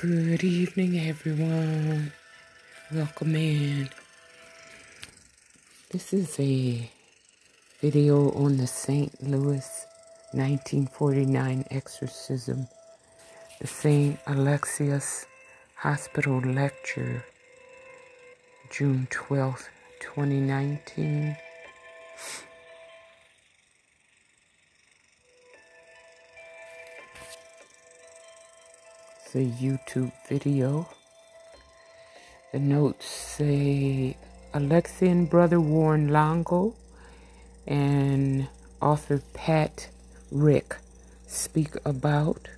Good evening, everyone. Welcome in. This is a video on the St. Louis 1949 exorcism, the St. Alexius Hospital Lecture, June 12th, 2019. A YouTube video. The notes say Alexian brother Warren Longo and author Pat Rick speak about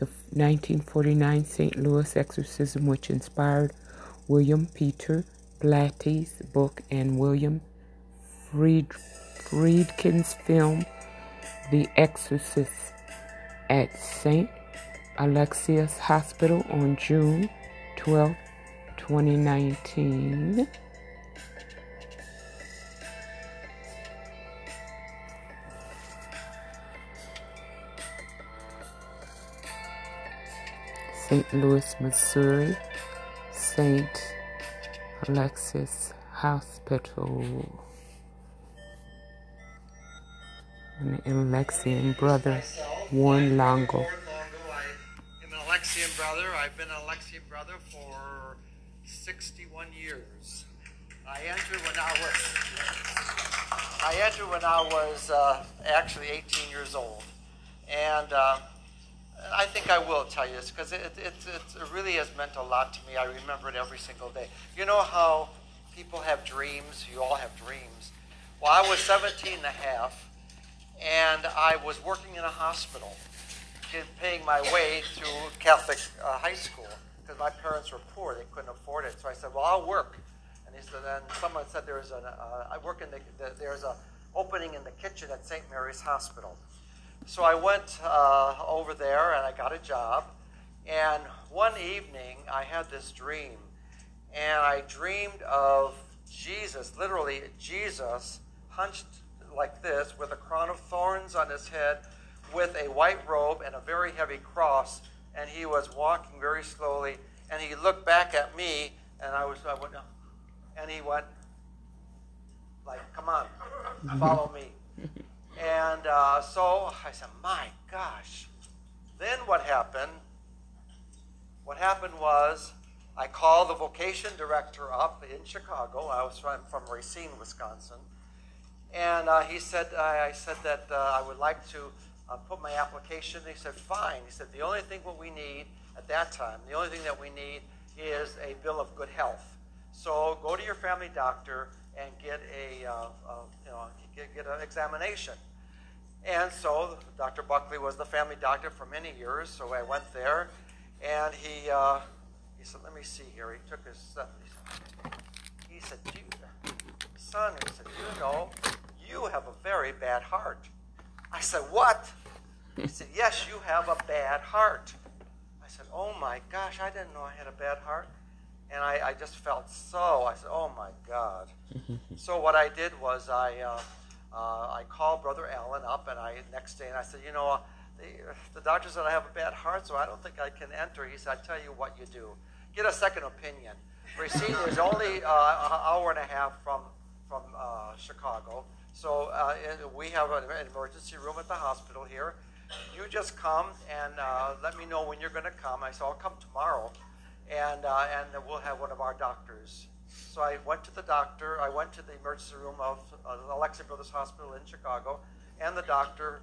the 1949 St. Louis exorcism, which inspired William Peter Blatty's book and William Fried- Friedkin's film, The Exorcist, at St. Alexius Hospital on June 12, 2019. St. Louis, Missouri, St. Alexius Hospital. An Alexian brother, Warren Longo. Brother. I've been an Alexian brother for 61 years. I entered when I was I entered when I was uh, actually 18 years old, and uh, I think I will tell you this because it, it, it, really has meant a lot to me. I remember it every single day. You know how people have dreams? You all have dreams. Well, I was 17 and a half, and I was working in a hospital, paying my way through Catholic uh, high school because my parents were poor; they couldn't afford it. So I said, "Well, I'll work." And he said, "Then someone said there's an uh, I work in the, the there's a opening in the kitchen at St. Mary's Hospital." So I went uh, over there and I got a job. And one evening I had this dream, and I dreamed of Jesus, literally Jesus, hunched like this with a crown of thorns on his head, with a white robe and a very heavy cross, and he was walking very slowly. And he looked back at me, and I was I went, and he went like, "Come on, follow me." And uh, so I said, My gosh. Then what happened? What happened was I called the vocation director up in Chicago. I was from, from Racine, Wisconsin. And uh, he said, I, I said that uh, I would like to uh, put my application. He said, fine. He said, the only thing what we need at that time, the only thing that we need is a bill of good health. So go to your family doctor and get a, uh, uh, you know, get, get an examination. And so Dr. Buckley was the family doctor for many years. So I went there, and he uh, he said, "Let me see here." He took his uh, he said, "Do you, "Son," he said, "you know, you have a very bad heart." I said, "What?" He said, "Yes, you have a bad heart." I said, "Oh my gosh, I didn't know I had a bad heart." And I, I just felt so. I said, "Oh my God." so what I did was I. Uh, uh, I called Brother Allen up, and I next day, and I said, you know, uh, the, the doctor said I have a bad heart, so I don't think I can enter. He said, I tell you what you do, get a second opinion. Racine is only uh, an hour and a half from from uh, Chicago, so uh, we have an emergency room at the hospital here. You just come and uh, let me know when you're going to come. I said, I'll come tomorrow, and uh, and we'll have one of our doctors so I went to the doctor. I went to the emergency room of uh, Alexian Brothers Hospital in Chicago, and the doctor,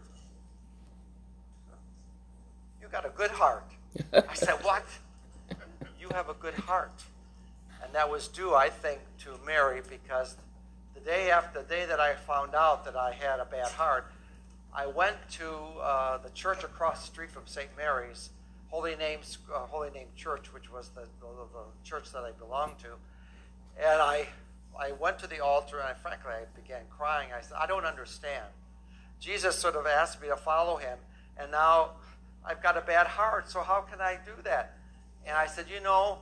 you got a good heart. I said, what? You have a good heart. And that was due, I think, to Mary because the day after the day that I found out that I had a bad heart, I went to uh, the church across the street from St. Mary's, Holy Name, uh, Holy Name Church, which was the, the, the church that I belonged to. And I, I went to the altar and I, frankly, I began crying. I said, I don't understand. Jesus sort of asked me to follow him, and now I've got a bad heart, so how can I do that? And I said, you know,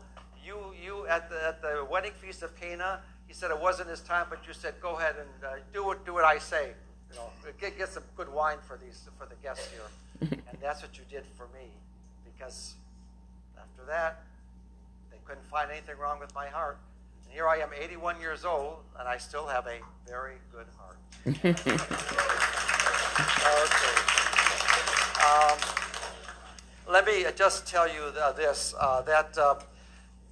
you, you at, the, at the wedding feast of Cana, he said it wasn't his time, but you said, go ahead and uh, do, what, do what I say. You know, get, get some good wine for, these, for the guests here. and that's what you did for me, because After that, they couldn't find anything wrong with my heart. And here I am, 81 years old, and I still have a very good heart. okay. Um, let me just tell you this uh, that uh,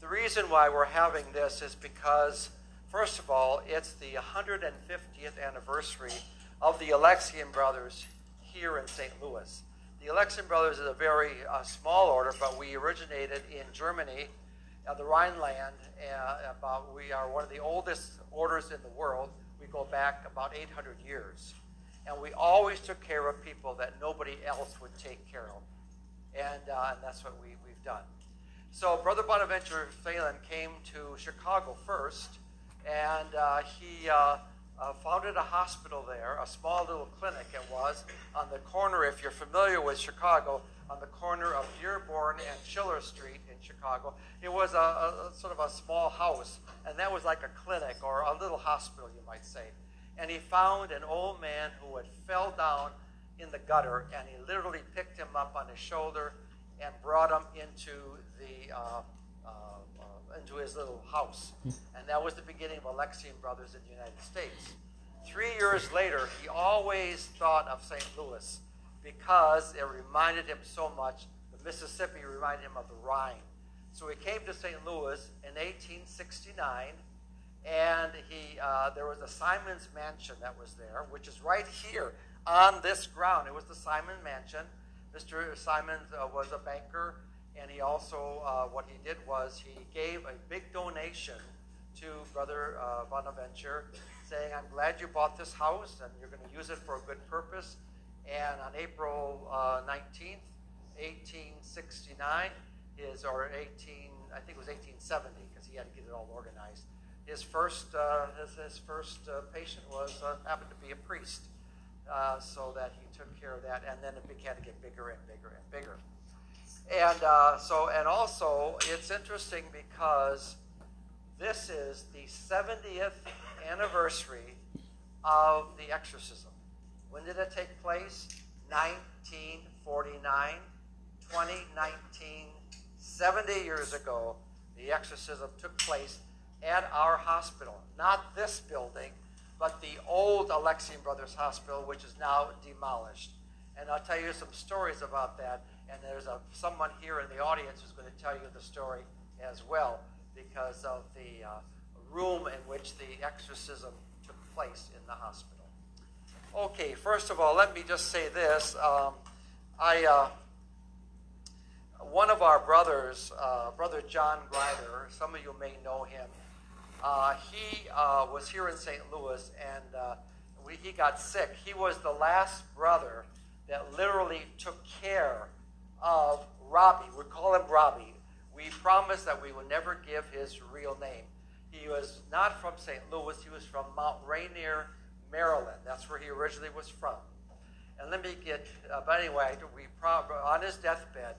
the reason why we're having this is because, first of all, it's the 150th anniversary of the Alexian brothers here in St. Louis. The Alexian brothers is a very uh, small order, but we originated in Germany, uh, the Rhineland. Uh, about we are one of the oldest orders in the world. We go back about 800 years, and we always took care of people that nobody else would take care of, and, uh, and that's what we, we've done. So Brother Bonaventure Thelen came to Chicago first, and uh, he uh, uh, founded a hospital there, a small little clinic it was, on the corner, if you're familiar with Chicago, on the corner of Dearborn and Schiller Street in Chicago. It was a, a, sort of a small house, and that was like a clinic or a little hospital, you might say. And he found an old man who had fell down in the gutter, and he literally picked him up on his shoulder and brought him into the uh, uh, into his little house, and that was the beginning of Alexian Brothers in the United States. Three years later, he always thought of St. Louis because it reminded him so much. The Mississippi reminded him of the Rhine. So he came to St. Louis in 1869, and he uh, there was a Simon's Mansion that was there, which is right here on this ground. It was the Simon Mansion. Mr. Simon uh, was a banker, and he also, uh, what he did was he gave a big donation to Brother uh, Bonaventure, saying, I'm glad you bought this house, and you're going to use it for a good purpose. And on April 19th, uh, 1869, his, or 18, I think it was 1870, because he had to get it all organized. His first, uh, his, his, first uh, patient was happened to be a priest. Uh, so that he took care of that, and then it began to get bigger and bigger and bigger. And uh, so, and also, it's interesting because this is the 70th anniversary of the exorcism. When did it take place? 1949, 2019, 70 years ago, the exorcism took place at our hospital. Not this building, but the old Alexian Brothers Hospital, which is now demolished. And I'll tell you some stories about that. And there's a, someone here in the audience who's going to tell you the story as well because of the uh, room in which the exorcism took place in the hospital. Okay, first of all, let me just say this. Um, I, uh, one of our brothers, uh, Brother John Grider, some of you may know him, uh, he uh, was here in St. Louis and uh, we, he got sick. He was the last brother that literally took care of Robbie. We call him Robbie. We promise that we will never give his real name. He was not from St. Louis, he was from Mount Rainier, Maryland. That's where he originally was from. And let me get, uh, but anyway, we on his deathbed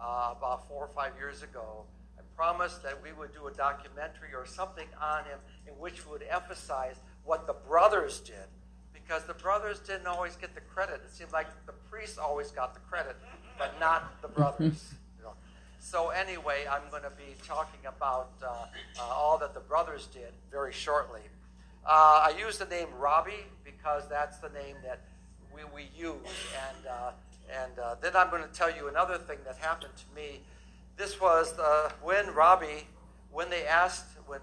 uh, about four or five years ago, I promised that we would do a documentary or something on him in which we would emphasize what the brothers did because the brothers didn't always get the credit. It seemed like the priests always got the credit, but not the brothers. You know. So anyway, I'm going to be talking about uh, uh, all that the brothers did very shortly. Uh, I use the name Robbie because that's the name that we, we use. And, uh, and uh, then I'm going to tell you another thing that happened to me this was uh, when Robbie, when they asked, when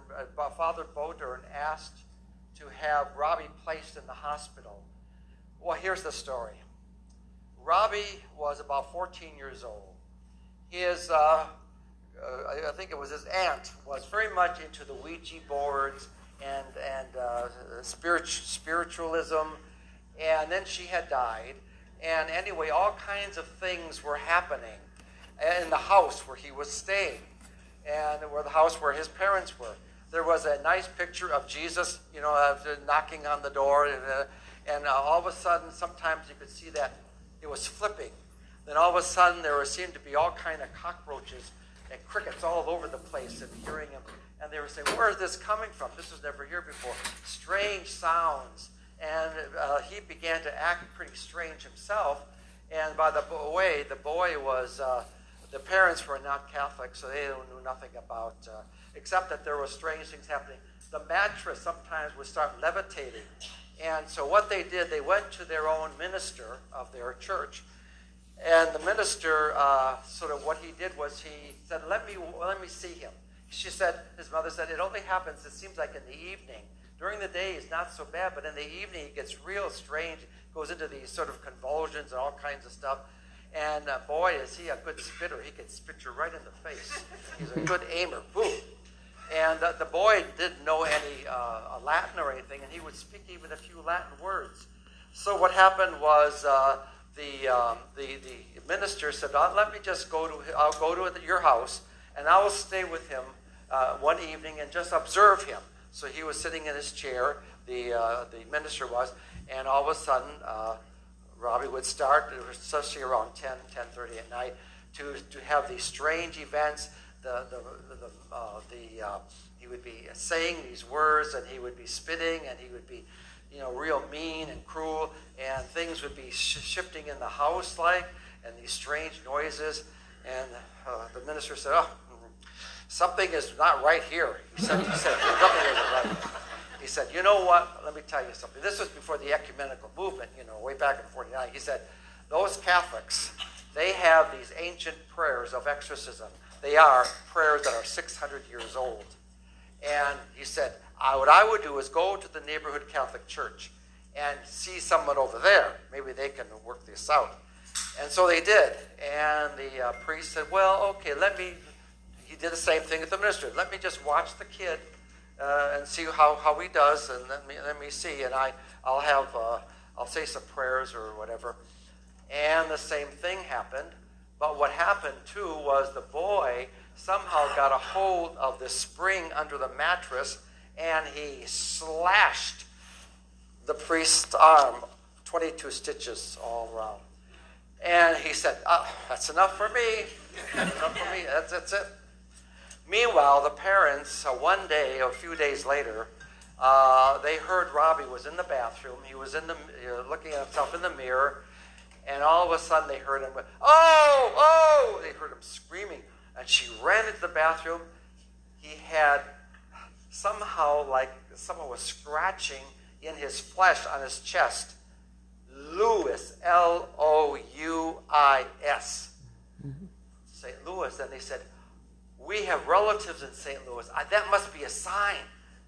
Father Bowdern asked to have Robbie placed in the hospital. Well, here's the story. Robbie was about 14 years old. His, uh, uh I think it was his aunt, was very much into the Ouija boards and and uh, spirit, spiritualism, and then she had died. And anyway, all kinds of things were happening in the house where he was staying and where the house where his parents were. There was a nice picture of Jesus, you know, knocking on the door, and, uh, and uh, all of a sudden, sometimes you could see that it was flipping. Then all of a sudden, there seemed to be all kind of cockroaches and crickets all over the place, and hearing them. And they were saying, "Where is this coming from? This was never here before." Strange sounds, and uh, he began to act pretty strange himself. And by the way, the boy was uh, the parents were not Catholic, so they knew nothing about, uh, except that there were strange things happening. The mattress sometimes would start levitating. And so what they did, they went to their own minister of their church. And the minister, uh, sort of what he did was he said, let me, let me see him. She said, his mother said, it only happens, it seems like in the evening. During the day, he's not so bad, but in the evening, he gets real strange, goes into these sort of convulsions and all kinds of stuff. And uh, boy, is he a good spitter. He can spit you right in the face. He's a good aimer. Boom. And uh, the boy didn't know any uh, Latin or anything, and he would speak even a few Latin words. So what happened was uh, the, um, the, the minister said, uh, let me just go to, I'll go to your house, and I will stay with him uh, one evening and just observe him. So he was sitting in his chair, the, uh, the minister was, and all of a sudden, Robbie would start, especially around 10, 10.30 at night, to, to have these strange events. The, the, the, uh, the uh, he would be saying these words, and he would be spitting, and he would be, you know, real mean and cruel, and things would be sh- shifting in the house like, and these strange noises. And uh, the minister said, "Oh, something is not right here." He said, "He said nothing is right." He said, You know what? Let me tell you something. This was before the ecumenical movement, you know, way back in 49. He said, Those Catholics, they have these ancient prayers of exorcism. They are prayers that are 600 years old. And he said, I, What I would do is go to the neighborhood Catholic church and see someone over there. Maybe they can work this out. And so they did. And the uh, priest said, Well, okay, let me. He did the same thing with the minister. Let me just watch the kid uh, and see how, how he does, and let me, let me see. And I, I'll have, uh, I'll say some prayers or whatever. And the same thing happened. But what happened too was the boy somehow got a hold of the spring under the mattress and he slashed the priest's arm 22 stitches all around. And he said, oh, That's enough for me. That's enough for me. That's, that's it. Meanwhile, the parents, uh, one day, a few days later, uh, they heard Robbie was in the bathroom. He was in the, uh, looking at himself in the mirror, and all of a sudden they heard him, oh, oh! They heard him screaming, and she ran into the bathroom. He had somehow, like someone was scratching in his flesh on his chest. Louis, L O U I S. St. Louis. And they said, we have relatives in St. Louis. I, that must be a sign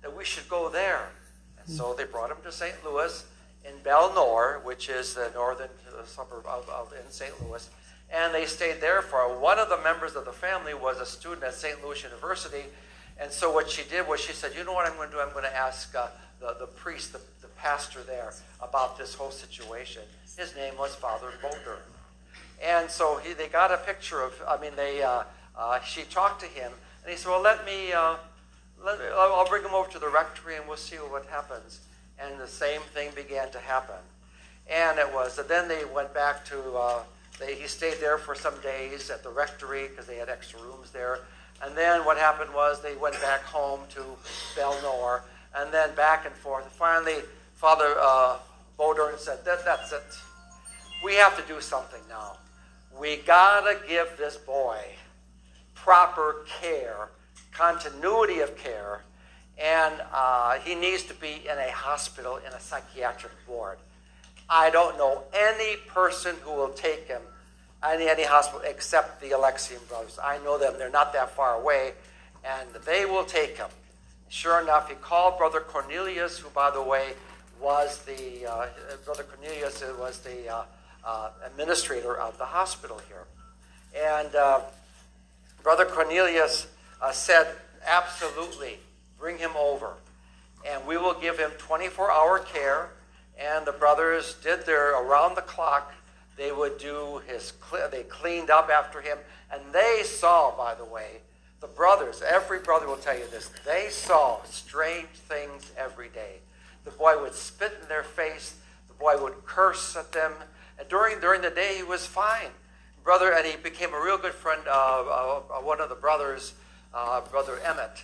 that we should go there. And so they brought him to St. Louis in Bel-Nor, which is the northern suburb of, of in St. Louis. And they stayed there for one of the members of the family was a student at St. Louis University. And so what she did was she said, you know what I'm going to do? I'm going to ask uh, the, the priest, the, the pastor there, about this whole situation. His name was Father Bowdern. And so he, they got a picture of, I mean, they, uh, uh, she talked to him, and he said, Well, let me, uh, let I'll bring him over to the rectory and we'll see what happens. And the same thing began to happen. And it was, and then they went back to, uh, they, he stayed there for some days at the rectory because they had extra rooms there. And then what happened was they went back home to Bel-Nor, and then back and forth. And finally, Father uh, Bowdern said, that, That's it. We have to do something now. We got to give this boy proper care, continuity of care, and uh, he needs to be in a hospital in a psychiatric ward. I don't know any person who will take him any any hospital except the Alexian brothers. I know them; they're not that far away, and they will take him. Sure enough, he called Brother Cornelius, who, by the way, was the uh, Brother Cornelius was the uh, uh administrator of the hospital here, and uh, Brother Cornelius uh, said, Absolutely, bring him over. And we will give him 24 hour care. And the brothers did their around the clock. They would do his, they cleaned up after him. And they saw, by the way, the brothers, every brother will tell you this, they saw strange things every day. The boy would spit in their face, the boy would curse at them. And during, during the day, he was fine brother, and he became a real good friend of, of one of the brothers, uh, Brother Emmett.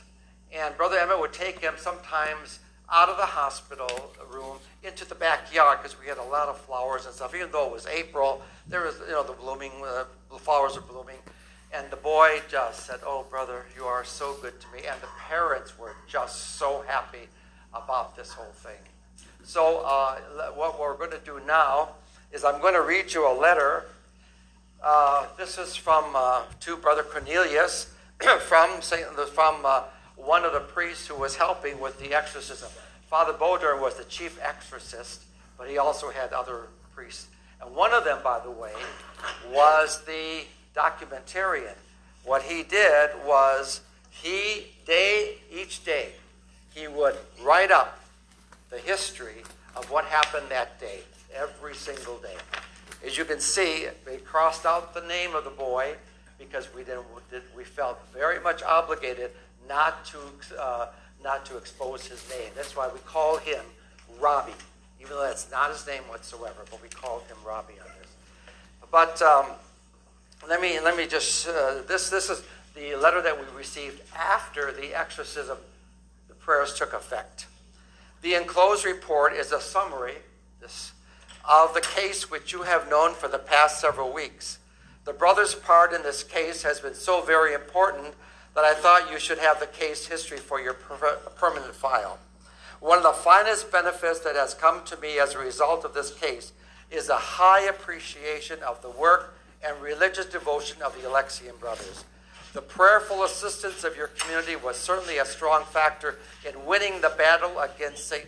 And Brother Emmett would take him sometimes out of the hospital room into the backyard because we had a lot of flowers and stuff. Even though it was April, there was, you know, the blooming, uh, the flowers are blooming. And the boy just said, Oh, brother, you are so good to me. And the parents were just so happy about this whole thing. So, uh, what we're going to do now is I'm going to read you a letter. Uh, this is from uh, to Brother Cornelius from Saint, from uh, one of the priests who was helping with the exorcism. Father Bowdern was the chief exorcist, but he also had other priests. And one of them, by the way, was the documentarian. What he did was he day each day he would write up the history of what happened that day, every single day. As you can see, they crossed out the name of the boy because we didn't. We felt very much obligated not to uh, not to expose his name. That's why we call him Robbie, even though that's not his name whatsoever. But we called him Robbie on this. But um, let me let me just uh, this this is the letter that we received after the exorcism. The prayers took effect. The enclosed report is a summary this, of the case which you have known for the past several weeks. The brother's part in this case has been so very important that I thought you should have the case history for your per- permanent file. One of the finest benefits that has come to me as a result of this case is a high appreciation of the work and religious devotion of the Alexian brothers. The prayerful assistance of your community was certainly a strong factor in winning the battle against Satan.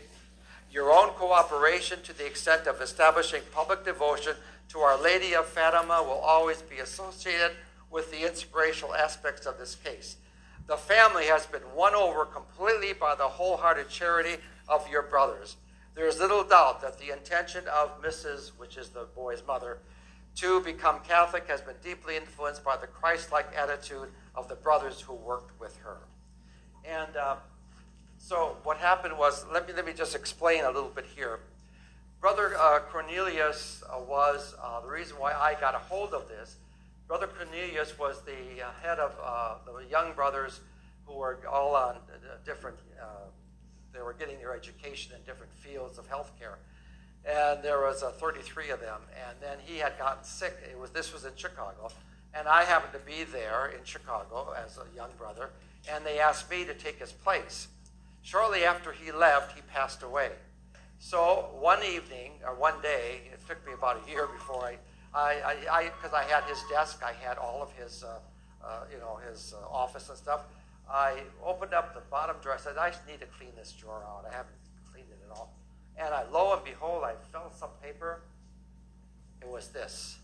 Your own cooperation to the extent of establishing public devotion to Our Lady of Fatima will always be associated with the inspirational aspects of this case. The family has been won over completely by the wholehearted charity of your brothers. There is little doubt that the intention of Mrs., which is the boy's mother, to become Catholic has been deeply influenced by the Christ like attitude of the brothers who worked with her. And uh, so what happened was, let me, let me just explain a little bit here. Brother uh, Cornelius uh, was uh, the reason why I got a hold of this. Brother Cornelius was the uh, head of uh, the young brothers who were all on different, they were getting their education in different fields of healthcare and there was uh, 33 of them. And then he had gotten sick. It was this was in Chicago, and I happened to be there in Chicago as a young brother, and they asked me to take his place. Shortly after he left, he passed away. So one evening or one day, it took me about a year before I, I, because I, I, I, had his desk, I had all of his, uh, uh, you know, his uh, office and stuff. I opened up the bottom drawer. I said, I need to clean this drawer out. I haven't cleaned it at all. and I, lo and behold, I felt some paper. It was this.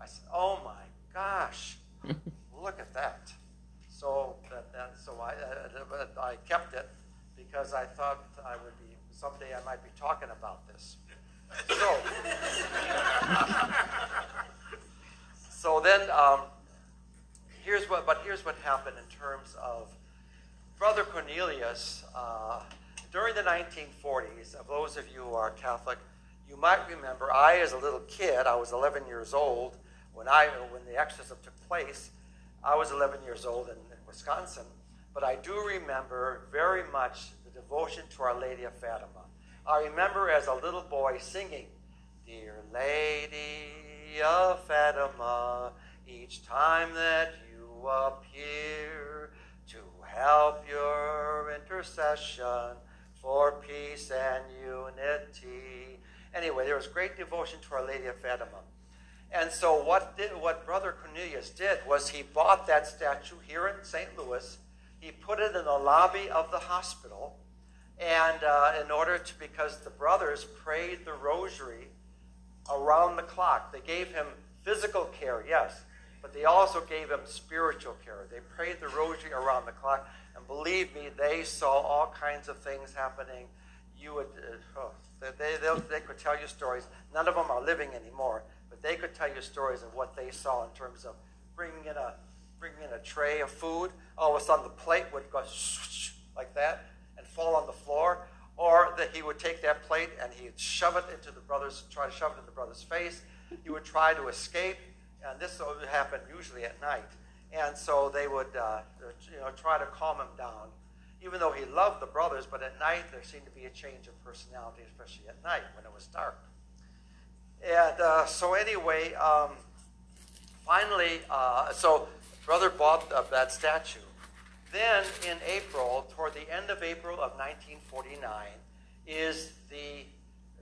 I said, "Oh my gosh, look at that!" So that, that so I, uh, I kept it because I thought I would be someday I might be talking about this. So, so then um, here's what. But here's what happened in terms of Brother Cornelius. Uh, during the 1940s, of those of you who are Catholic, you might remember I, as a little kid, I was 11 years old when, I, when the exorcism took place. I was 11 years old in, in Wisconsin, but I do remember very much the devotion to Our Lady of Fatima. I remember as a little boy singing, Dear Lady of Fatima, each time that you appear to help your intercession, for peace and unity. Anyway, there was great devotion to Our Lady of Fatima. And so, what, did, what Brother Cornelius did was he bought that statue here in St. Louis. He put it in the lobby of the hospital. And uh, in order to, because the brothers prayed the rosary around the clock, they gave him physical care, yes, but they also gave him spiritual care. They prayed the rosary around the clock. And believe me, they saw all kinds of things happening. You would, uh, oh, they, they, they could tell you stories. None of them are living anymore, but they could tell you stories of what they saw in terms of bringing in a, bringing in a tray of food. All of a sudden, the plate would go like that fall on the floor. Or that he would take that plate and he'd shove it into the brother's, try to shove it in the brother's face. He would try to escape, and this would happen usually at night. And so they would uh, you know, try to calm him down, even though he loved the brothers, but at night there seemed to be a change of personality, especially at night when it was dark. And uh, so, anyway, um, finally, uh, so brother bought that statue. Then in April, toward the end of April of 1949, is the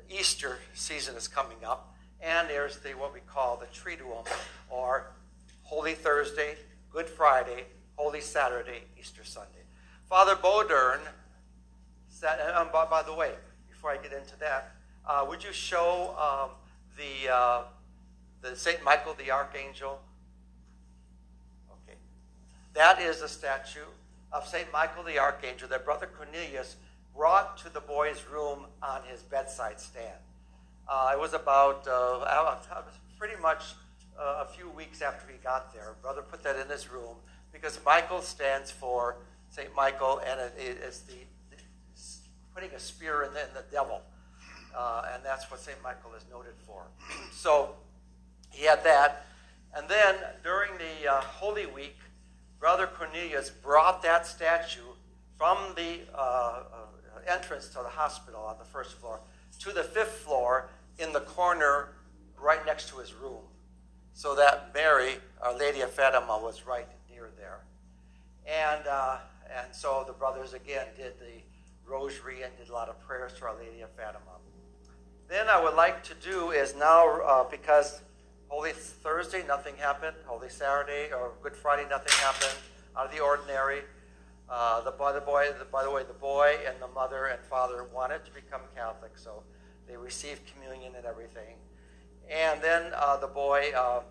Easter season is coming up, and there's the what we call the Triduum, or Holy Thursday, Good Friday, Holy Saturday, Easter Sunday. Father Bowdern said, um, by, by, the way, before I get into that, uh, would you show um, the uh, the Saint Michael the Archangel? That is a statue of Saint Michael the Archangel that Brother Cornelius brought to the boy's room on his bedside stand. Uh, it was about uh, pretty much uh, a few weeks after he got there. Brother put that in his room because Michael stands for St. Michael and it is the, the, putting a spear in the, in the devil. Uh, and that's what St. Michael is noted for. so he had that. And then during the uh, Holy Week, Brother Cornelius brought that statue from the uh, entrance to the hospital on the first floor to the fifth floor in the corner right next to his room. So that Mary, Our Lady of Fatima, was right near there. And, uh, and so the brothers again did the rosary and did a lot of prayers to Our Lady of Fatima. Then I would like to do is now, uh, because Holy Thursday, nothing happened. Holy Saturday or Good Friday, nothing happened out of the ordinary. Uh, the, the boy, the, by the way, the boy and the mother and father wanted to become Catholic, so they received communion and everything. And then uh, the boy, uh,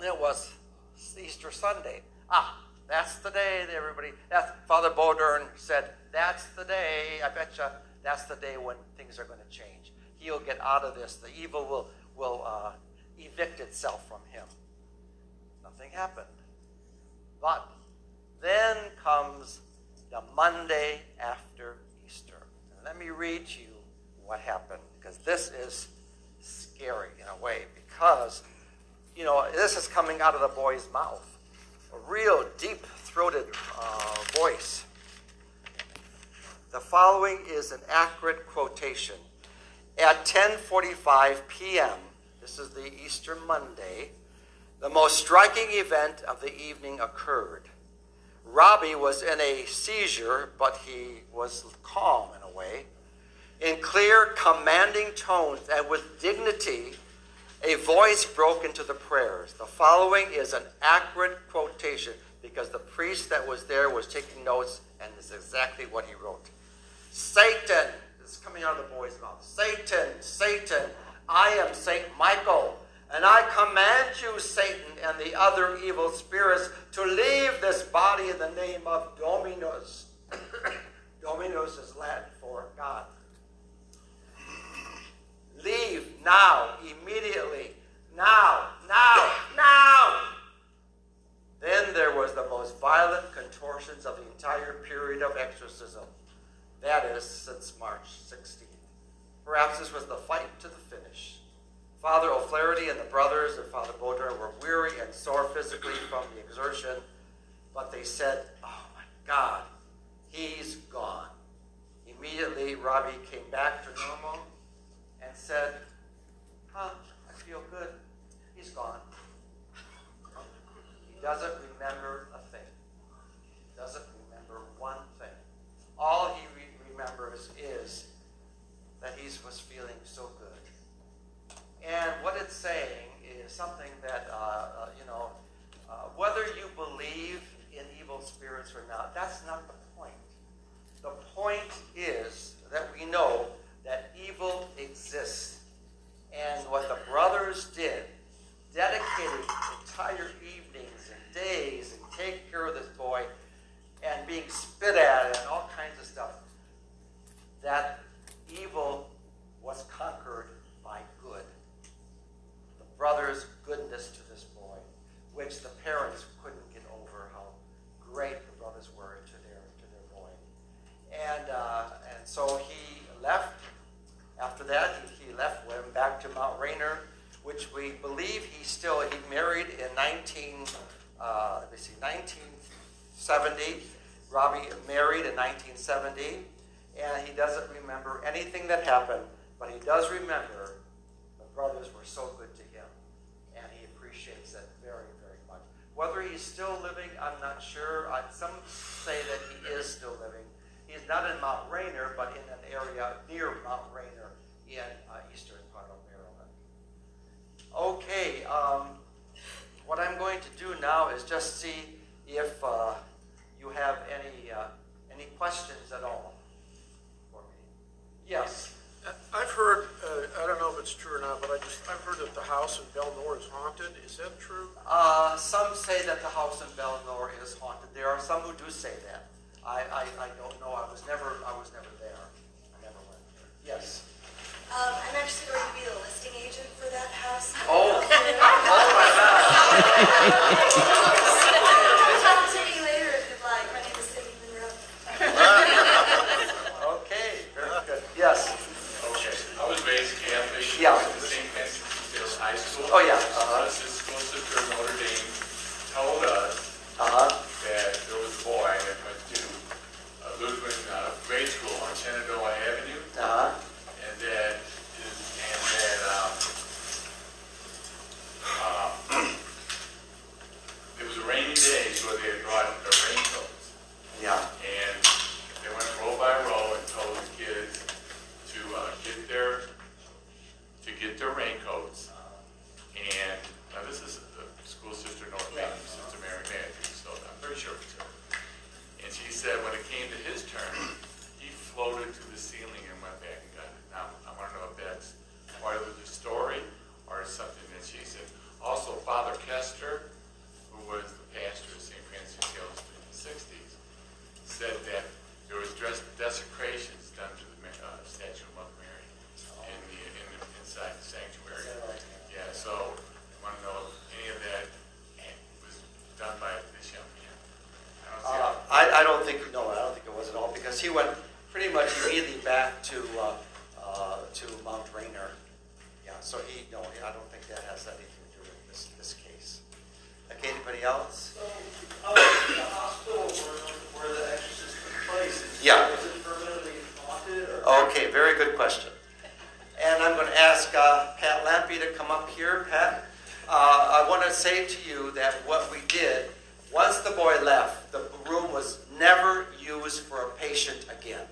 it was Easter Sunday. Ah, that's the day that everybody, that's, Father Bowdern said, that's the day, I bet you that's the day when things are going to change. He'll get out of this. The evil will, will uh, evict itself from him. Nothing happened. But then comes the Monday after Easter. And let me read to you what happened, because this is scary in a way, because, you know, this is coming out of the boy's mouth. A real deep throated uh, voice. The following is an accurate quotation. At 10:45 p.m., this is the Easter Monday, the most striking event of the evening occurred. Robbie was in a seizure, but he was calm in a way. In clear, commanding tones and with dignity, a voice broke into the prayers. The following is an accurate quotation because the priest that was there was taking notes, and this is exactly what he wrote Satan, this is coming out of the boy's mouth Satan, Satan, I am Saint Michael and I command you, Satan, and the other evil spirits, to leave this body in the name of Dominus. Dominus is Latin for God. Leave now, immediately. Now, now, now. Then there was the most violent contortions of the entire period of exorcism. That is, since March 16th. Perhaps this was the fight to the finish. Father O'Flaherty and the brothers and Father Bowdern were weary and sore physically from the exertion, but they said, Oh my God, he's gone. Immediately, Robbie came back to normal and said, Huh, I feel good. He's gone. He doesn't remember are some who do say that. I, I, I don't know. I was never I was never there. I never went there. Yes. Um, I'm actually going to be the listing agent for that house. Oh. oh my God. Talk to me later if you'd like. My name is Cindy Monroe. Okay. Very good. Yes. Okay, I was raised Catholic. Yeah. Went St. Vincent's High School. Oh, yeah. Uh-huh. My sister, sister Notre Dame told us Uh huh. that there was a boy that went to a Lutheran uh, grade school on Shenandoah Avenue, Uh huh. and that, is- and that, um, um, it was a rainy day, so they had brought their raincoats. Yeah. And they went row by row and told the kids to uh, get their, to get their raincoats. And, now this is the school sister Notre Dame, Sister Mary Matthews, so I'm pretty sure it's her. And she said when it came to his turn, he floated to the ceiling and went back and got it. Now, I want to know if that's part of the story or something that she said. Also, Father Kester, who was the pastor of St. Francis Hills in the sixties, said that there was dress desecrations done to the Ma- uh, statue of Mother Mary in the, in the, inside the sanctuary. Is that right? Yeah, so I want to know if any of that was done by this young man. I don't see Uh, how- I, I don't think no, I don't think it was at all because he went pretty much immediately back to uh, uh, to Mount Rainier. Yeah. So he no, I don't think that has anything to do with this this case. Okay. Anybody else? So, uh, the hospital where, where the exorcist took place, is, Yeah. is it permanently haunted or? Okay, very good question. And I'm going to ask uh, Pat Lampy to come up here. Pat, uh, I want to say to you that what we did, once the boy left, the room was never used for a patient again.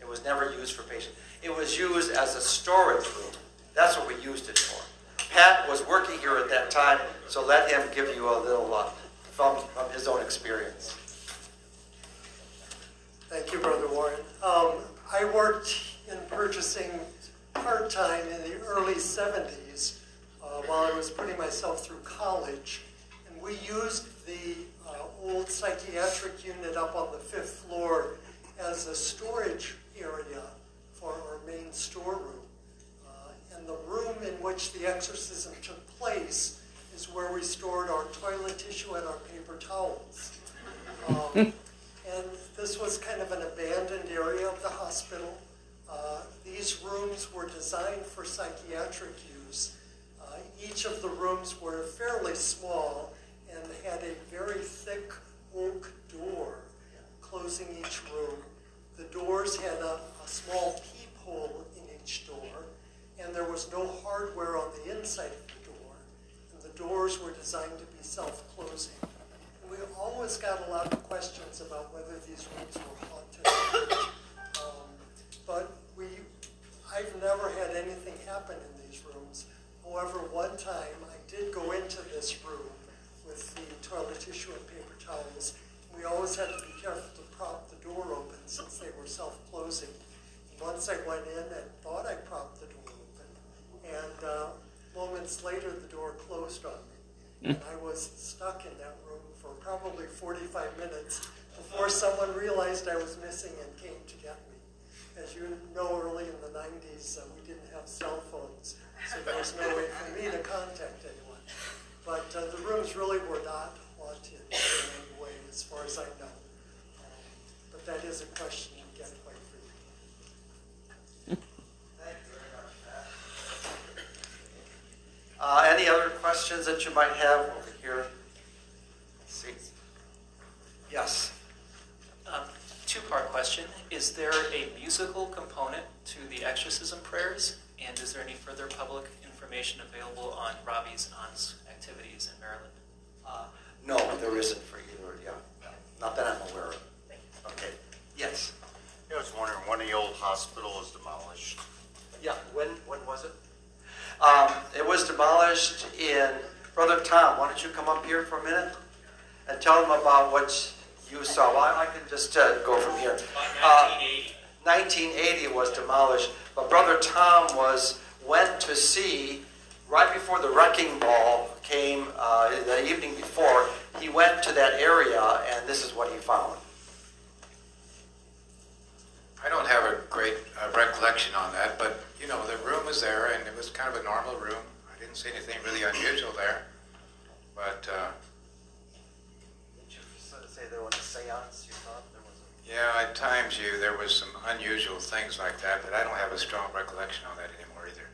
It was never used for patient. It was used as a storage room. That's what we used it for. Pat was working here at that time, so let him give you a little uh, from, from his own experience. Thank you, Brother Warren. Um, I worked in purchasing part-time in the early 70s uh, while I was putting myself through college. And we used the uh, old psychiatric unit up on the fifth floor as a storage area for our main storeroom. Uh, and the room in which the exorcism took place is where we stored our toilet tissue and our paper towels. Um, and this was kind of an abandoned area of the hospital. Uh, these rooms were designed for psychiatric use. Uh, each of the rooms were fairly small and had a very thick oak door closing each room. The doors had a, a small peephole in each door, and there was no hardware on the inside of the door. And the doors were designed to be self-closing. We always got a lot of questions about whether these rooms were haunted. Um, but we, I've never had anything happen in these rooms. However, one time I did go into this room with the toilet tissue and paper towels. We always had to be careful to prop the door open since they were self-closing. Once I went in and thought I propped the door open, and uh, moments later the door closed on me. And I was stuck in that room for probably 45 minutes before someone realized I was missing and came to get me. As you know, early in the 90s, uh, we didn't have cell phones, so there was no way for me to contact anyone. But uh, the rooms really were not haunted in any way, as far as I know. Um, but that is a question you get quite frequently. Thank you very much, Pat. Uh, any other questions that you might have over here? Let's see. Yes. Um, Two-part question. Is there a musical component to the exorcism prayers? And is there any further public information available on Robbie's aunt's activities in Maryland? No, there isn't for either, yeah, yeah. not that I'm aware of. Okay, yes. Yeah, I was wondering, when the old hospital was demolished, Yeah, when, when was it? Um, it was demolished in, Brother Tom, why don't you come up here for a minute? And tell them about what you saw. Well, I can just uh, go from here. Uh, 1980 was demolished, but Brother Tom was, went to see, right before the wrecking ball came, uh, the evening before, he went to that area and this is what he found. I don't have a great uh, recollection on that, but you know, the room was there and it was kind of a normal room. I didn't see anything really unusual there. But uh, Did you say there was a seance you thought there was a... yeah, at times you there was some unusual things like that, but I don't have a strong recollection on that anymore either.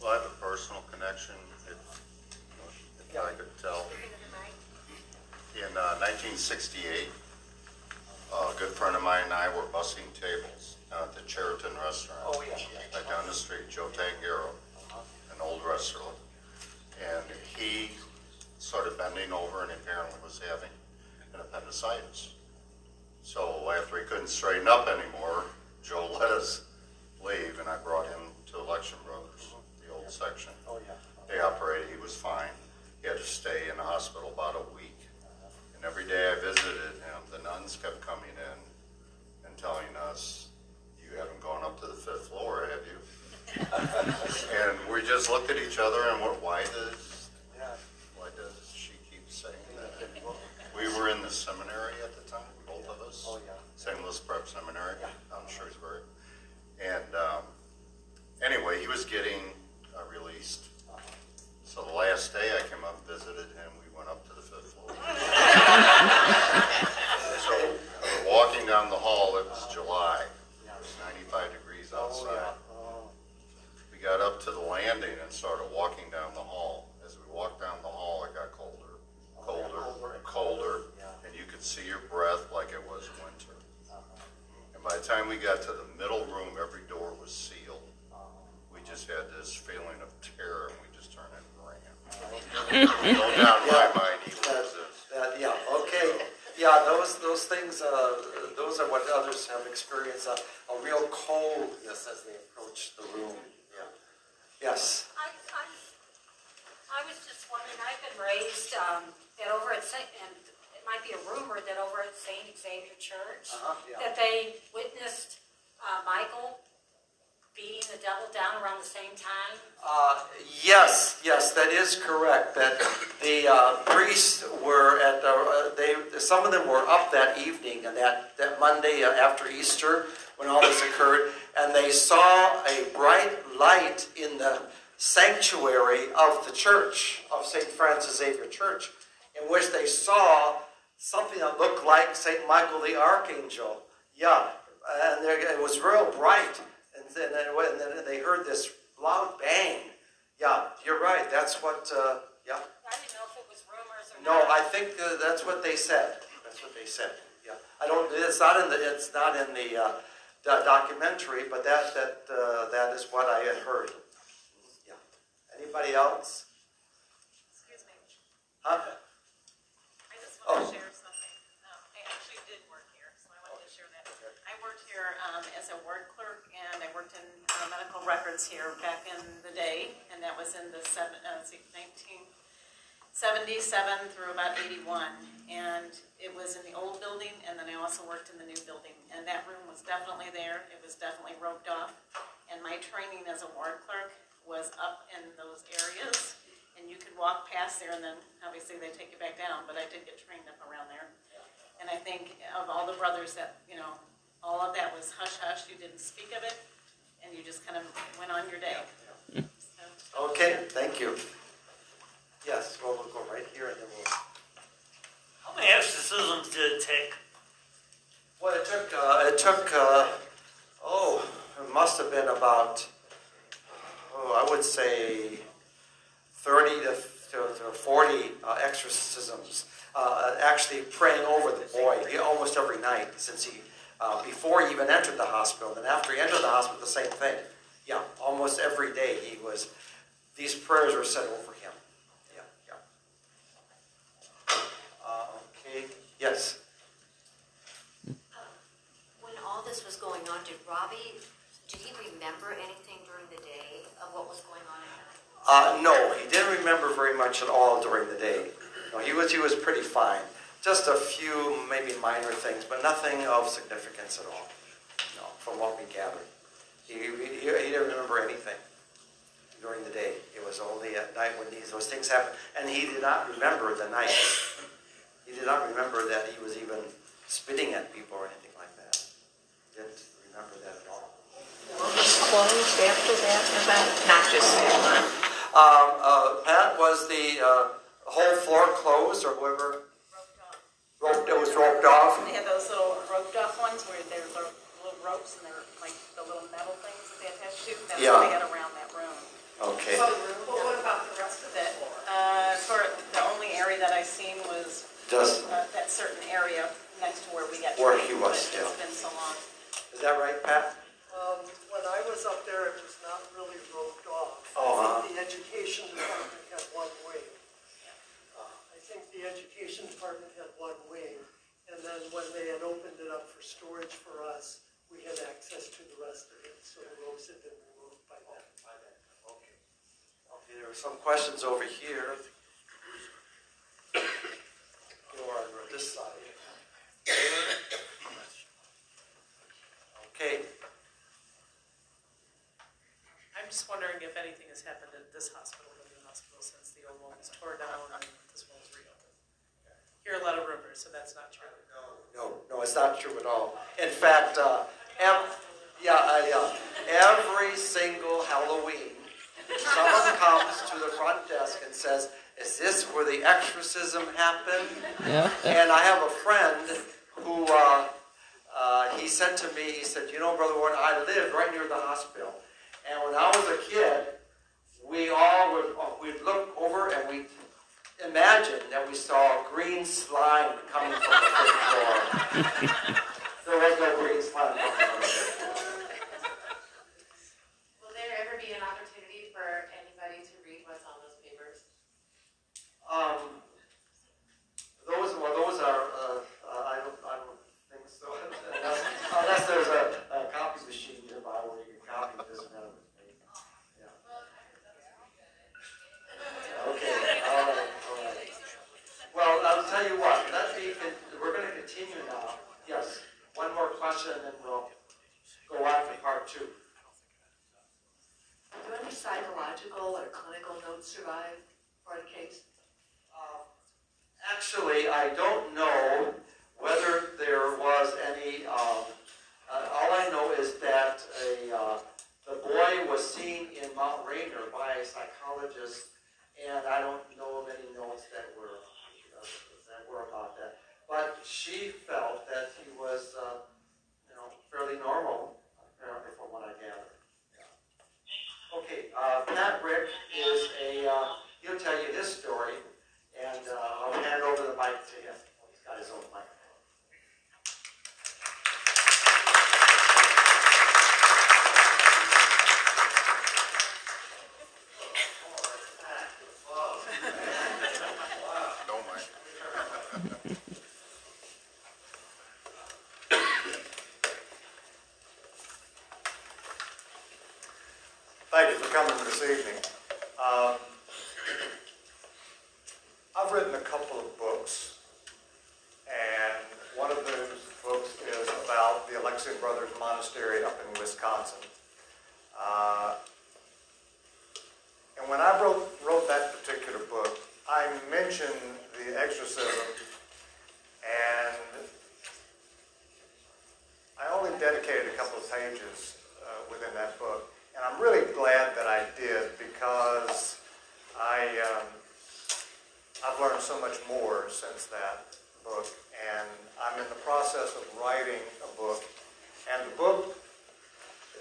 well, I have a personal connection, if, if I could tell. In uh, 1968, a good friend of mine and I were bussing tables uh, at the Cheriton Restaurant. Oh, yeah. Right down the street, Joe Tangero, an old restaurant. And he started bending over and apparently was having an appendicitis. So after he couldn't straighten up anymore, Joe let us leave and I brought him to Alexian Brothers, the old section. Oh, yeah. They operated, he was fine. He had to stay in the hospital about a week. And every day I visited him, the nuns kept coming in and telling us, you haven't gone up to the fifth floor, have you? And we just looked at each other and went, why does, why does she keep saying that? We were in the seminary at the time, both of us. Oh, yeah. St. Louis Prep Seminary, out in Shrewsbury. And um, anyway, he was getting uh, released. So the last day I came up and visited him, we went up to the fifth floor. So we were walking down the hall, it was July, it was 95 degrees outside. We got up to the landing and started walking down the hall. As we walked down the hall, it got colder, colder, and colder, and you could see your breath like it was winter. And by the time we got to the middle room, every door was sealed. We just had this feeling of terror, and we just turned and ran. No doubt my he was this. That, yeah, okay. Yeah, those, those things, uh, those are what others have experienced, a, a real coldness as they approach the room. Yeah. Yes. I, I, I was just wondering, I've been raised, um, that over at St., and it might be a rumor that over at St. Xavier Church, Uh-huh, yeah. that they witnessed, uh, Michael beating the devil down around the same time. Uh, yes, yes, that is correct. That the uh, priests were at the, uh, they some of them were up that evening and that that Monday uh, after Easter when all this occurred, and they saw a bright light in the sanctuary of the church of Saint Francis Xavier Church, in which they saw something that looked like Saint Michael the Archangel. Yeah, and there, it was real bright. And then, and then they heard this loud bang. Yeah, you're right. That's what. Uh, yeah. I didn't know if it was rumors or No, not. I think uh, that's what they said. That's what they said. Yeah. I don't. It's not in the. It's not in the uh, do- documentary, but that that uh, that is what I had heard. Yeah. Anybody else? Excuse me. Huh? I just want Oh. to share something. Um, I actually did work here, so I wanted to share that. I worked here um, as a ward clerk, and I worked in uh, medical records here back in the day, and that was in the seven, uh, 1977 through about 81. And it was in the old building, and then I also worked in the new building. And that room was definitely there. It was definitely roped off. And my training as a ward clerk was up in those areas and you could walk past there, and then obviously they take you back down, but I did get trained up around there. And I think of all the brothers that, you know, all of that was hush hush, you didn't speak of it, and you just kind of went on your day. So- Okay. Thank you. Yes. Well, we'll go right here, and then we'll. How many exorcisms did it take? Well, it took, uh, it took, uh, oh, it must have been about, oh, I would say 30 to, to, to 40 uh, exorcisms, uh, actually praying over the boy almost every night since he, uh, before he even entered the hospital. And after he entered the hospital, the same thing. Yeah, almost every day he was, these prayers were said over him. Yeah, yeah. Uh, okay, yes. When all this was going on, did Robbie, did he remember anything during the day of what was going on at night? Uh, no, he didn't remember very much at all during the day. No, he was he was pretty fine. Just a few maybe minor things, but nothing of significance at all, from what we gathered. He, he, he didn't remember anything during the day. It was only at night when these those things happened. And he did not remember the night. He did not remember that he was even spitting at people or anything like that. Didn't remember that at all. Was closed after that? Not just that. Um, uh, was the uh, whole floor closed or whoever rope that was roped off. They had those little roped off ones where they're little, little ropes and they're like the little metal things that they attach to. That's yeah. what they had around that room. Okay. Well, what about the rest of it? questions over here. so much more since that book, and I'm in the process of writing a book. And the book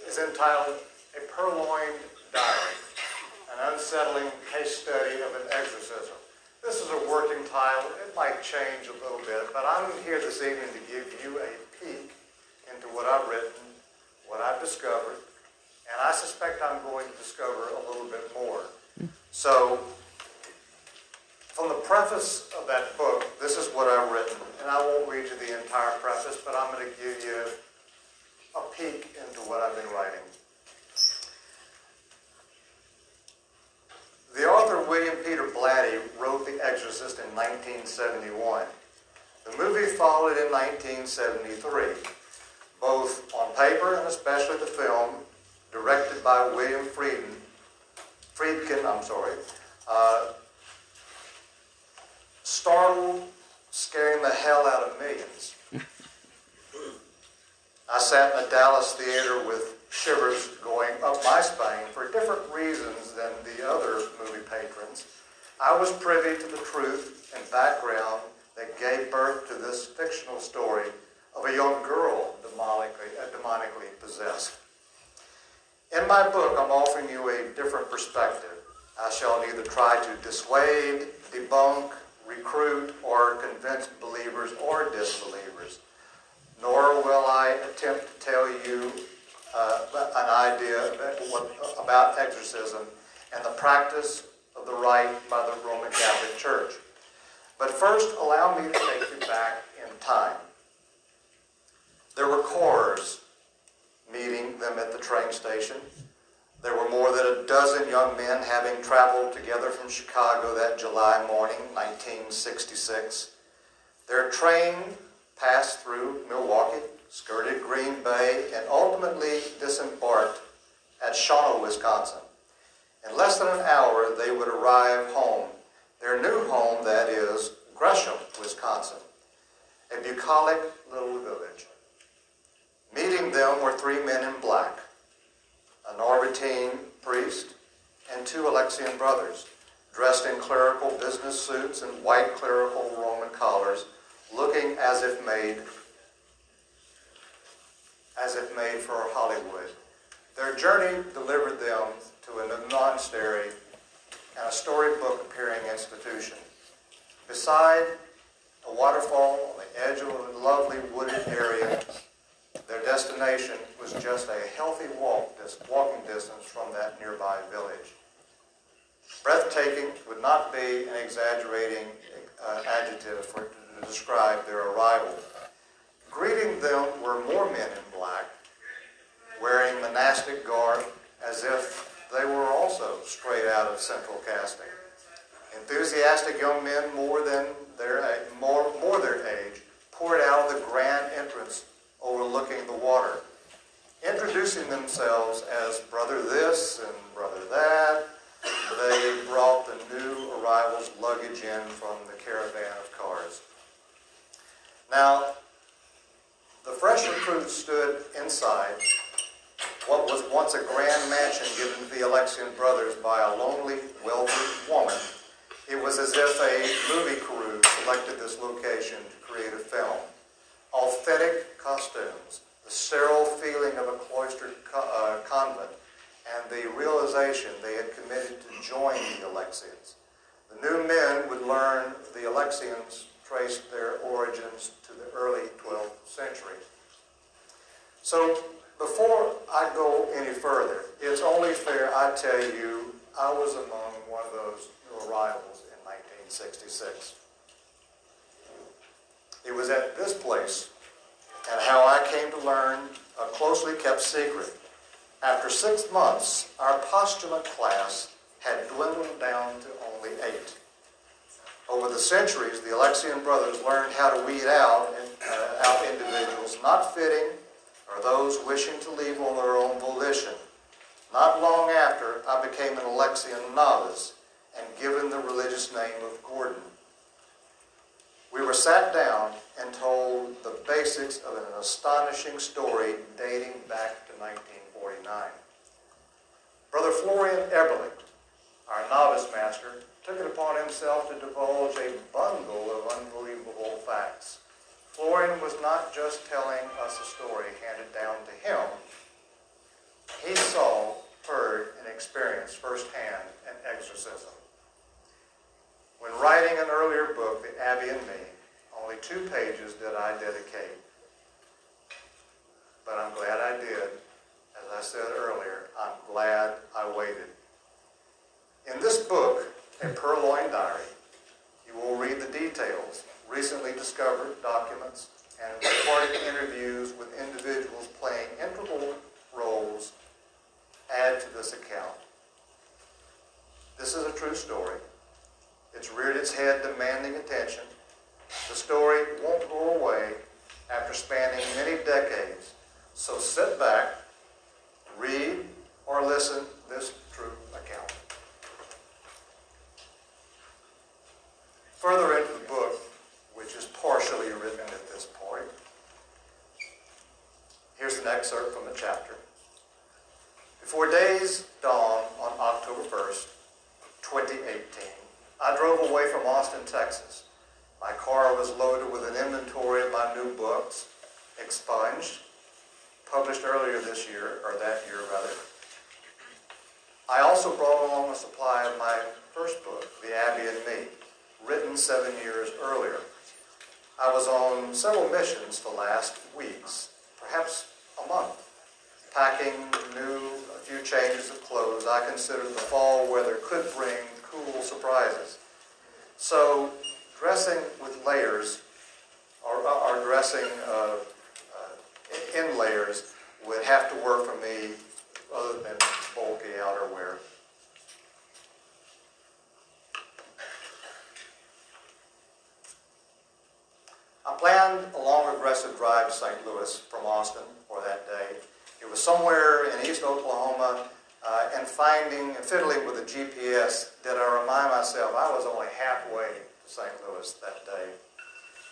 is entitled A Purloined Diary, an unsettling case study of an exorcism. This is a working title. It might change a little bit, but I'm here this evening to give you a peek into what I've written, what I've discovered, and I suspect I'm going to discover a little bit more. So in the preface of that book, this is what I've written, and I won't read you the entire preface, but I'm going to give you a peek into what I've been writing. The author William Peter Blatty wrote The Exorcist in 1971. The movie followed in 1973, both on paper and especially the film, directed by William Friedkin. Friedkin, I'm sorry, uh, startled, scaring the hell out of millions. I sat in a Dallas theater with shivers going up my spine for different reasons than the other movie patrons. I was privy to the truth and background that gave birth to this fictional story of a young girl demonically, uh, demonically possessed. In my book, I'm offering you a different perspective. I shall neither try to dissuade, debunk, recruit, or convince believers or disbelievers, nor will I attempt to tell you uh, an idea about exorcism and the practice of the rite by the Roman Catholic Church. But first, allow me to take you back in time. There were corps meeting them at the train station. There were more than a dozen young men having traveled together from Chicago that July morning, 1966. Their train passed through Milwaukee, skirted Green Bay, and ultimately disembarked at Shawano, Wisconsin. In less than an hour, they would arrive home, their new home, that is, Gresham, Wisconsin, a bucolic little village. Meeting them were three men in black, a Norbertine priest, and two Alexian brothers, dressed in clerical business suits and white clerical Roman collars, looking as if made as if made for Hollywood. Their journey delivered them to a monastery and a storybook appearing institution. Beside a waterfall on the edge of a lovely wooded area, their destination was just a healthy walk, walking distance from that nearby village. Breathtaking would not be an exaggerating uh, adjective for, to describe their arrival. Greeting them were more men in black, wearing monastic garb as if they were also straight out of central casting. Enthusiastic young men, more than their more, more their age, poured out of the grand entrance overlooking the water, introducing themselves as brother this and brother that. They brought the new arrivals' luggage in from the caravan of cars. Now, the fresh recruits stood inside what was once a grand mansion given to the Alexian brothers by a lonely, wealthy woman. It was as if a movie crew selected this location to create a film. Authentic costumes, the sterile feeling of a cloistered co- uh, convent, and the realization they had committed to join the Alexians. The new men would learn the Alexians traced their origins to the early 12th century. So before I go any further, it's only fair I tell you I was among one of those new arrivals in 1966. It was at this place and how I came to learn a closely kept secret. After six months, our postulant class had dwindled down to only eight. Over the centuries, the Alexian brothers learned how to weed out, uh, out individuals not fitting or those wishing to leave on their own volition. Not long after, I became an Alexian novice and given the religious name of Gordon. We were sat down and told the basics of an astonishing story dating back to 1949. Brother Florian Eberlich, our novice master, took it upon himself to divulge a bundle of unbelievable facts. Florian was not just telling us a story handed down to him. He saw, heard, and experienced firsthand an exorcism. Writing an earlier book, The Abbey and Me, only two pages did I dedicate. But I'm glad I did. As I said earlier, I'm glad I waited. In this book, A Purloined Diary, you will read the details, recently discovered documents, and recorded interviews with individuals playing integral roles add to this account. This is a true story. It's reared its head demanding attention. The story won't go away after spanning many decades. So sit back, read, or listen this true account. Further into the book, which is partially written at this point, here's an excerpt from the chapter. Before days dawn on October 1st, 2018, I drove away from Austin, Texas. My car was loaded with an inventory of my new books, expunged, published earlier this year, or that year rather. I also brought along a supply of my first book, The Abbey and Me, written seven years earlier. I was on several missions the last weeks, perhaps a month, packing new, a few changes of clothes. I considered the fall weather could bring cool surprises. So dressing with layers, or, or dressing uh, uh, in layers, would have to work for me other than bulky outerwear. I planned a long, aggressive drive to St. Louis from Austin for that day. It was somewhere in East Oklahoma, uh, and finding and fiddling with the GPS, did I remind myself I was only halfway to St. Louis that day.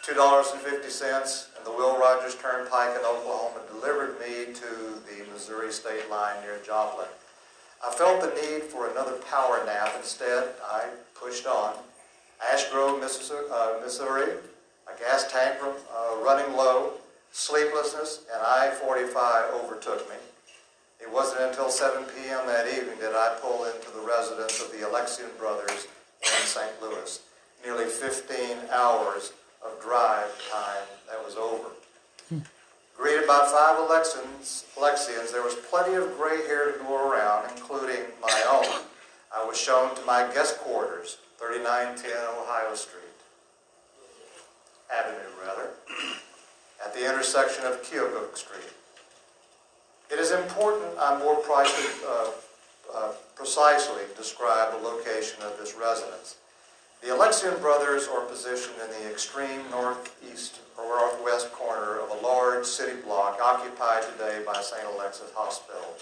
$2.50 and the Will Rogers Turnpike in Oklahoma delivered me to the Missouri state line near Joplin. I felt the need for another power nap. Instead, I pushed on. Ash Grove, uh, Missouri, a gas tank uh, running low, sleeplessness, and I-45 overtook me. It wasn't until 7 p.m. that evening that I pulled into the residence of the Alexian brothers in St. Louis. Nearly 15 hours of drive time that was over. Greeted by five Alexians, Alexians, there was plenty of gray hair to go around, including my own. I was shown to my guest quarters, 3910 Ohio Street. Avenue, rather, at the intersection of Keokuk Street. It is important I more uh, uh, precisely describe the location of this residence. The Alexian brothers are positioned in the extreme northeast or northwest corner of a large city block occupied today by St. Alexis Hospital.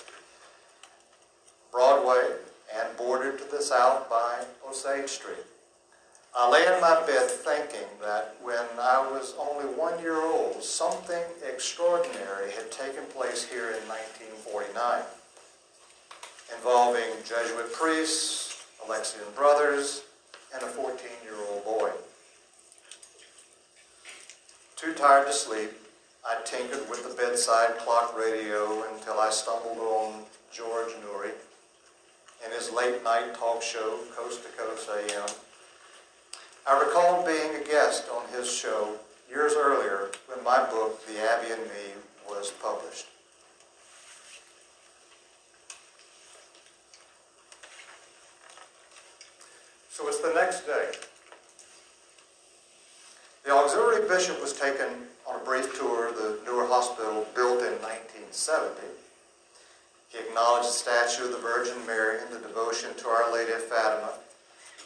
Broadway and bordered to the south by Osage Street. I lay in my bed thinking that when I was only one year old, something extraordinary had taken place here in 1949 involving Jesuit priests, Alexian brothers, and a 14-year-old boy. Too tired to sleep, I tinkered with the bedside clock radio until I stumbled on George Noory in his late night talk show, Coast to Coast AM. I recall being a guest on his show years earlier when my book, The Abbey and Me, was published. So it's the next day. The auxiliary bishop was taken on a brief tour of the newer hospital built in 1970. He acknowledged the statue of the Virgin Mary and the devotion to Our Lady of Fatima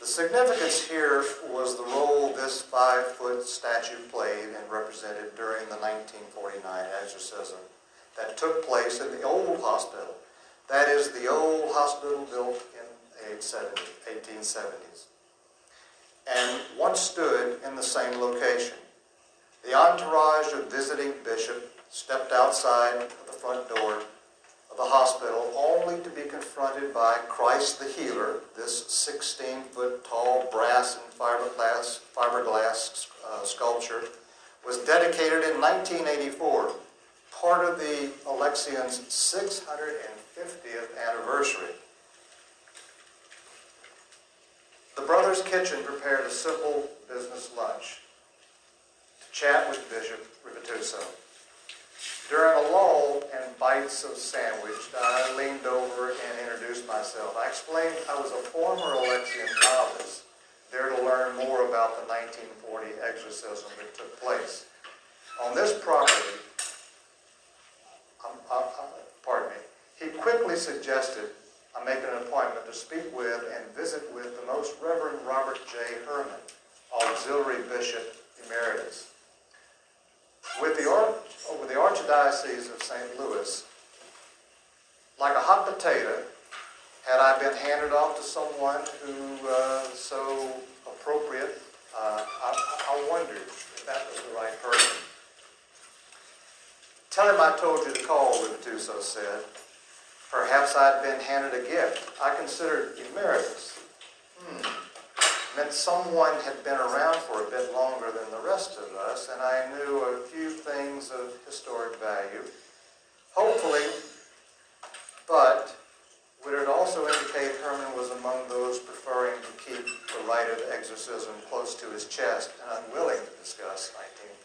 the significance here was the role this five-foot statue played and represented during the 1949 exorcism that took place in the old hospital. That is the old hospital built in the 1870s and once stood in the same location. The entourage of visiting bishop stepped outside the front door the hospital only to be confronted by Christ the Healer, this 16 foot tall brass and fiberglass, fiberglass uh, sculpture, was dedicated in 1984, part of the Alexians' 650th anniversary. The Brothers Kitchen prepared a simple business lunch to chat with Bishop Rivituso. During a lull and bites of sandwich, I leaned over and introduced myself. I explained I was a former Alexian novice, there to learn more about the 1940 exorcism that took place. On this property, pardon me, he quickly suggested I make an appointment to speak with and visit with the Most Reverend Robert J. Hermann, Auxiliary Bishop Emeritus. With the, with the Archdiocese of St. Louis, like a hot potato, had I been handed off to someone who uh, so appropriate, uh, I, I wondered if that was the right person. Tell him I told you to call, Rivituso said. Perhaps I'd been handed a gift. I considered emeritus. Hmm. Meant someone had been around for a bit longer than the rest of us, and I knew a few things of historic value. Hopefully, but would it also indicate Hermann was among those preferring to keep the right of exorcism close to his chest and unwilling to discuss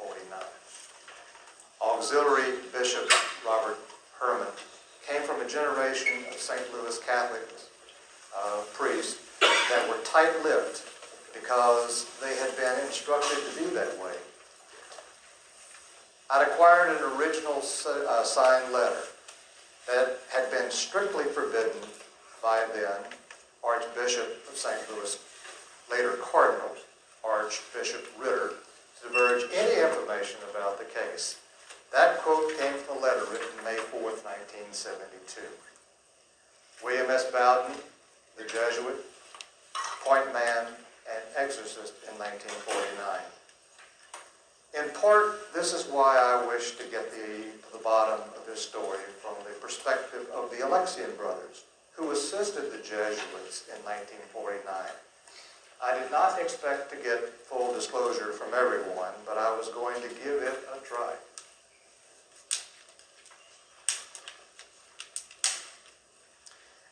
1949? Auxiliary Bishop Robert Hermann came from a generation of St. Louis Catholic uh, priests that were tight-lipped because they had been instructed to be that way. I'd acquired an original uh, signed letter that had been strictly forbidden by then Archbishop of St. Louis, later Cardinal Archbishop Ritter, to diverge any information about the case. That quote came from a letter written May 4, 1972. William S. Bowdern, the Jesuit, point man, and exorcist in 1949. In part, this is why I wish to get the, to the bottom of this story from the perspective of the Alexian brothers, who assisted the Jesuits in 1949. I did not expect to get full disclosure from everyone, but I was going to give it a try.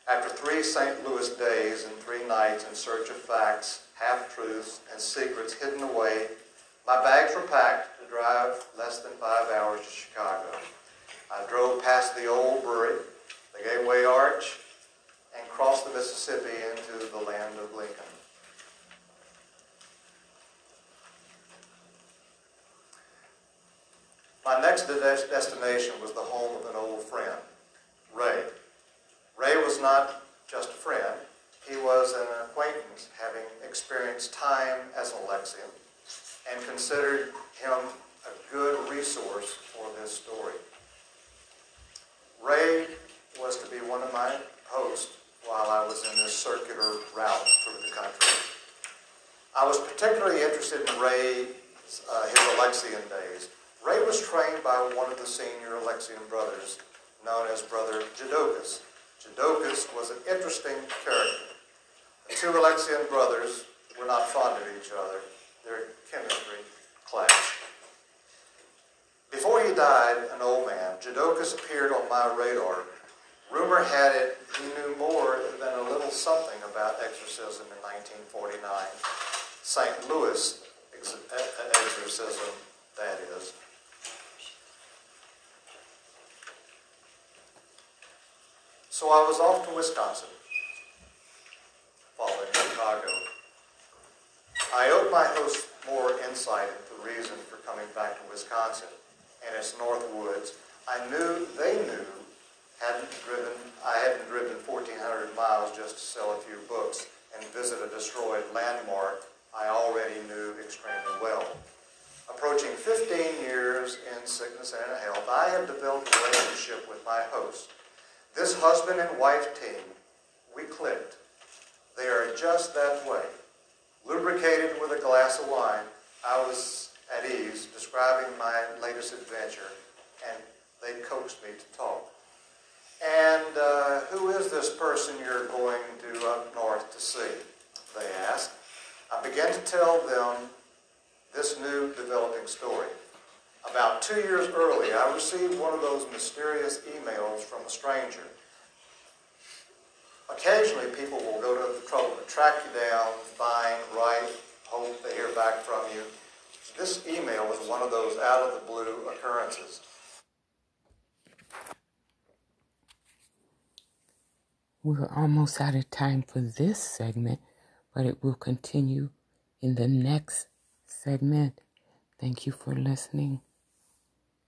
After three St. Louis days and three nights in search of facts, half-truths, and secrets hidden away, my bags were packed to drive less than five hours to Chicago. I drove past the old brewery, the Gateway Arch, and crossed the Mississippi into the land of Lincoln. My next destination was the home of an old friend, Ray. Ray was not just a friend, he was an acquaintance, having experienced time as an Alexian, and considered him a good resource for this story. Ray was to be one of my hosts while I was in this circular route through the country. I was particularly interested in Ray, uh, his Alexian days. Ray was trained by one of the senior Alexian brothers, known as Brother Jodocus. Jodocus was an interesting character. The two Alexian brothers were not fond of each other. Their chemistry clashed. Before he died, an old man, Jodocus appeared on my radar. Rumor had it he knew more than a little something about exorcism in 1949. St. Louis exorcism, that is. So I was off to Wisconsin, following Chicago. I owed my host more insight into the reason for coming back to Wisconsin and its north woods. I knew they knew hadn't driven I hadn't driven 1,400 miles just to sell a few books and visit a destroyed landmark I already knew extremely well. Approaching 15 years in sickness and in health, I had developed a relationship with my host. This husband and wife team, we clicked. They are just that way. Lubricated with a glass of wine, I was at ease describing my latest adventure, and they coaxed me to talk. And uh, who is this person you're going to up north to see? They asked. I began to tell them this new developing story. About two years early, I received one of those mysterious emails from a stranger. Occasionally, people will go to the trouble to track you down, find, write, hope they hear back from you. This email was one of those out of the blue occurrences. We're almost out of time for this segment, but it will continue in the next segment. Thank you for listening.